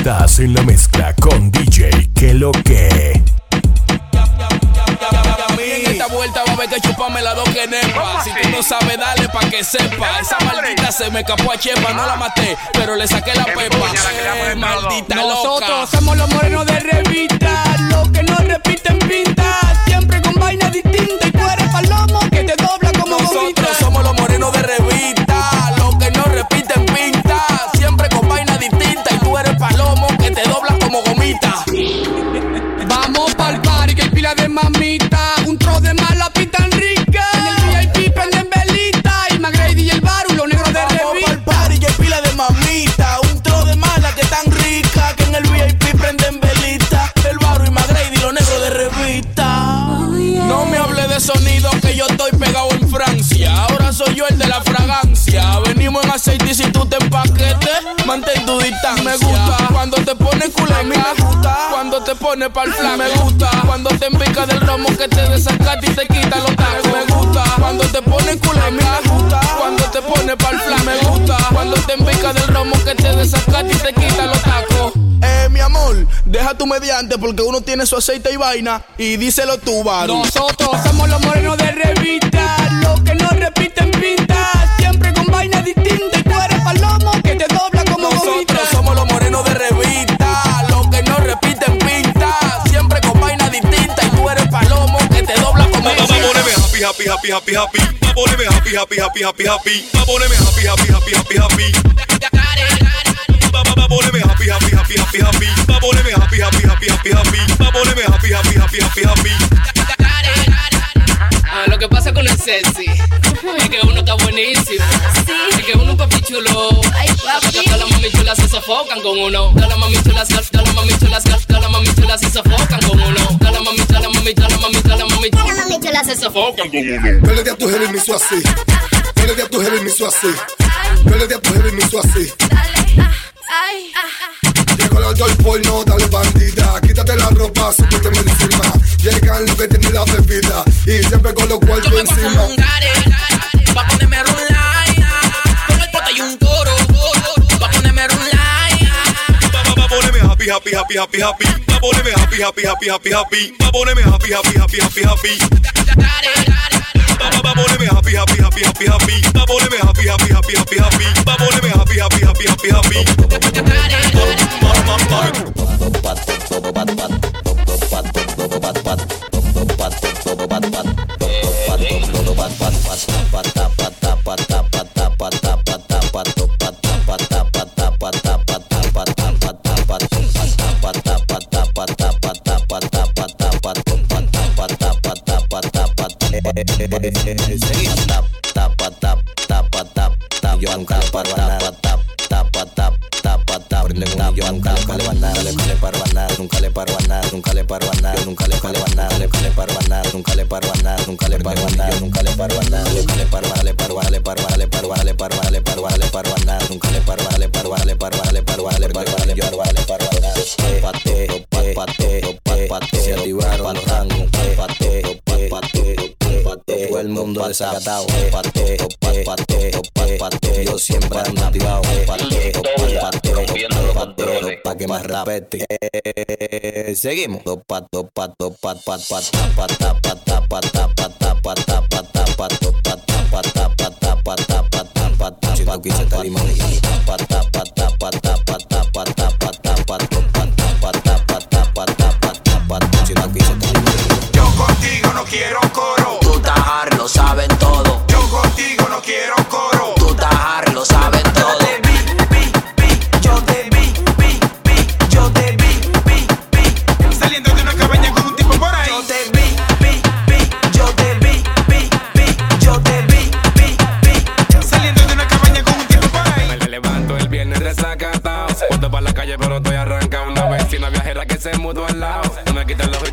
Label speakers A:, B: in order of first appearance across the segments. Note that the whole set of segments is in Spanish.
A: Estás en la mezcla con DJ que lo que.
B: En esta vuelta va a haber que chuparme la dos que nepa. Si tú no sabes, dale pa' que sepa. Esa maldita se me escapó a chepa, no la maté, pero le saqué la pepa. Eh, maldita loca.
C: Nosotros somos los morenos de revista, los que no repiten pinta, siempre con vaina distinta y tú
B: aceite y si tú te empaquete, mantén tu distancia. Me gusta cuando te pones mí me gusta. Cuando te pones pa'l flan me gusta. Cuando te empica del romo que te desacata y te quita los tacos. Me gusta cuando te pones mí me gusta. Cuando te pones pa'l flan me gusta. Cuando te empica del romo que te desacata y te quita los tacos. Eh, mi amor, deja tu mediante porque uno tiene su aceite y vaina. Y díselo tú, varón.
C: Nosotros somos los morenos de revista, los que no repiten pinta, vaina distinta y tú eres palomo que te dobla como gomita.
B: Nosotros somos los morenos de revista, los que no repiten pinta, siempre con vaina distinta y tú eres palomo que te dobla como
D: poneme happy, happy, happy, happy, happy. Poneme happy, happy, happy, happy, happy. Poneme happy, happy, happy, happy, happy. Va, va, va, poneme happy, happy, happy, happy, happy. Poneme happy, happy, happy, happy, happy. Poneme happy, happy, happy, happy, happy.
E: Ah, lo que pasa con el sexy es que uno está buenísimo. Papi chulo. Todas las mami chulas se sofocan con uno. Todas las mami chulas, todas las mami chulas, todas las mami chulas se sofocan con uno. Todas las mami, todas las mami, todas las mami, todas las mami, todas las mami chulas se sofocan con uno.
F: Yo le di a tu jefe y me hizo así. Yo le di a tu jefe y me hizo así. Yo le di a tu jefe y me hizo así. Llegó la joy porno, dale bandida. Quítate la ropa, súbete encima. Llegan los que tienen la bebida. Y siempre con los
E: Yo vengo
F: encima.
E: como un gare, pa' ponerme a rulay.
D: Happy, happy, happy, happy, happy. Happy, happy, happy, happy, poneme happy, happy, happy, happy, happy. Poneme happy, happy, happy, happy, happy. Va, poneme happy, happy, happy, happy, happy. Va, poneme happy, happy, happy, happy, happy.
G: Yo nunca le paro a. Nunca le paro a. Nunca le paro. Nunca le paro. Nunca le paro. Nunca le paro a. Nunca le paro. Nunca le paro. Nunca le paro a. Nunca le paro a le paro a le paro a le paro a le paro a le paro a le paro a nada. Nunca le paro a le paro a le paro a le paro a le paro a le paro a le paro a nada. Pate, pate. Todo el mundo. Yo siempre. Pa'. Seguimos. Pat, dos pat, pat,
H: pero estoy arrancado. Una vecina viajera que se mudó al lado. No me quita el ojo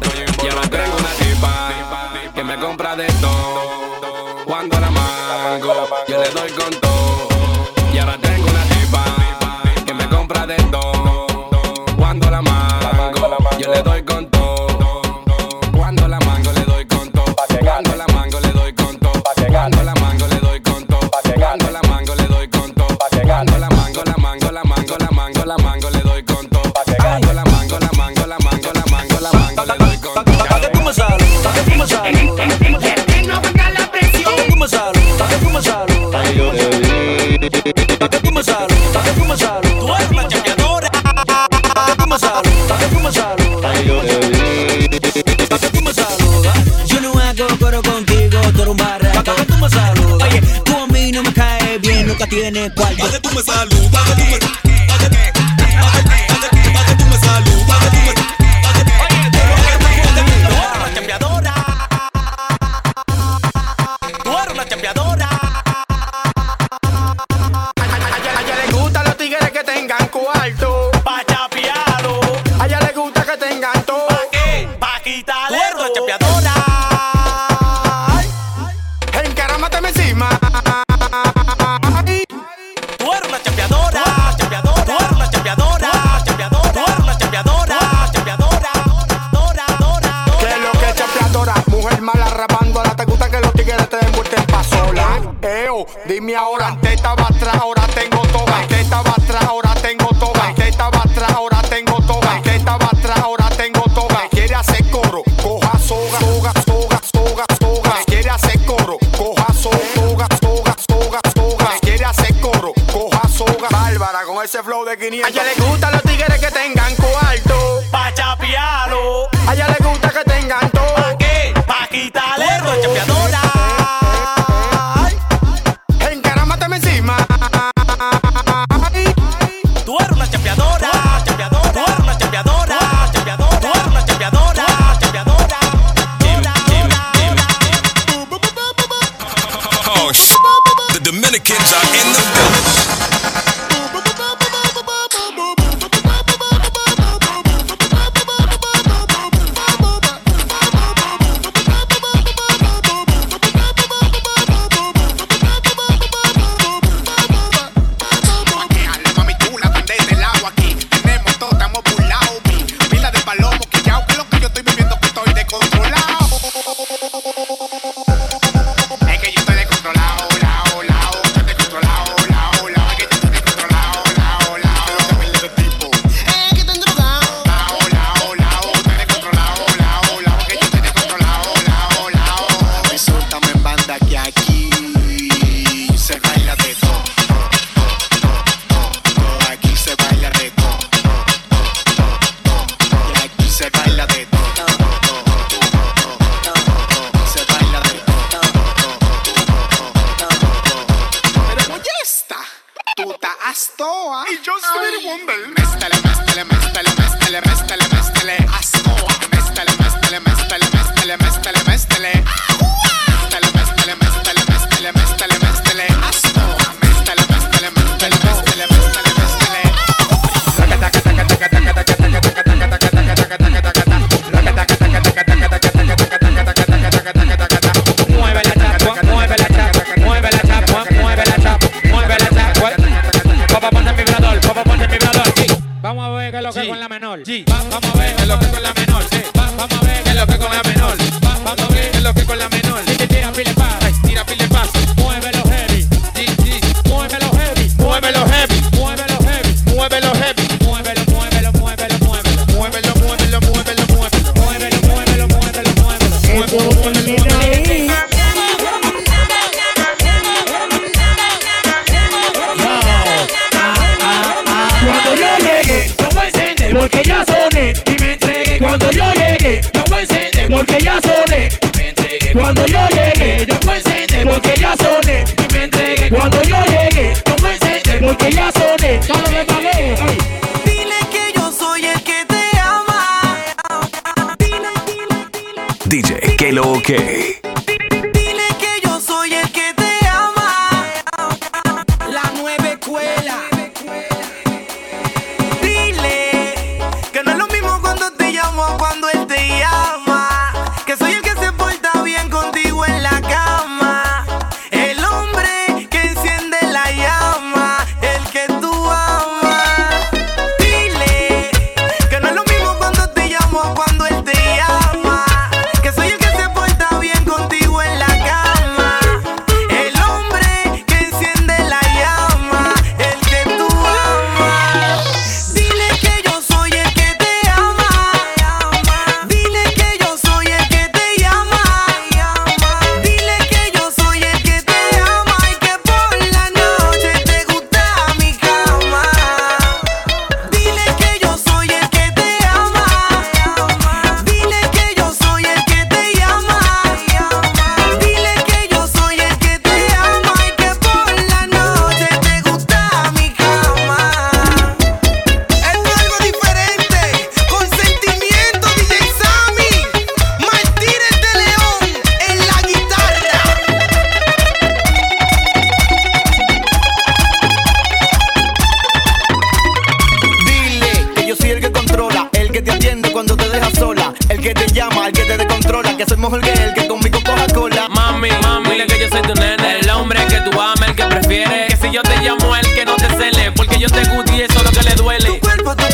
H: tiene
I: cual. Dale tú me saludas, tú me...
J: Dime ahora, antes estaba atrás, ahora tengo todo. Antes estaba atrás, ahora tengo todo. Antes estaba atrás, ahora tengo todo. Antes estaba atrás, ahora tengo todo. Quiere hacer coro, coja soga, soga, soga, soga, soga. Quiere hacer coro, coja soga, soga, soga, soga. Quiere hacer coro, coja soga. Bárbara con ese flow de 500. A ella le gusta
K: porque ya son soné.
L: que soy
M: mejor que él, que conmigo coja cola.
N: Mami, mami, dile que yo soy tu nene, el hombre que tú amas, el que prefieres. Que si yo te llamo, el que no te cele, porque yo te gusto y eso es lo que le duele.
K: Cuerpo, tu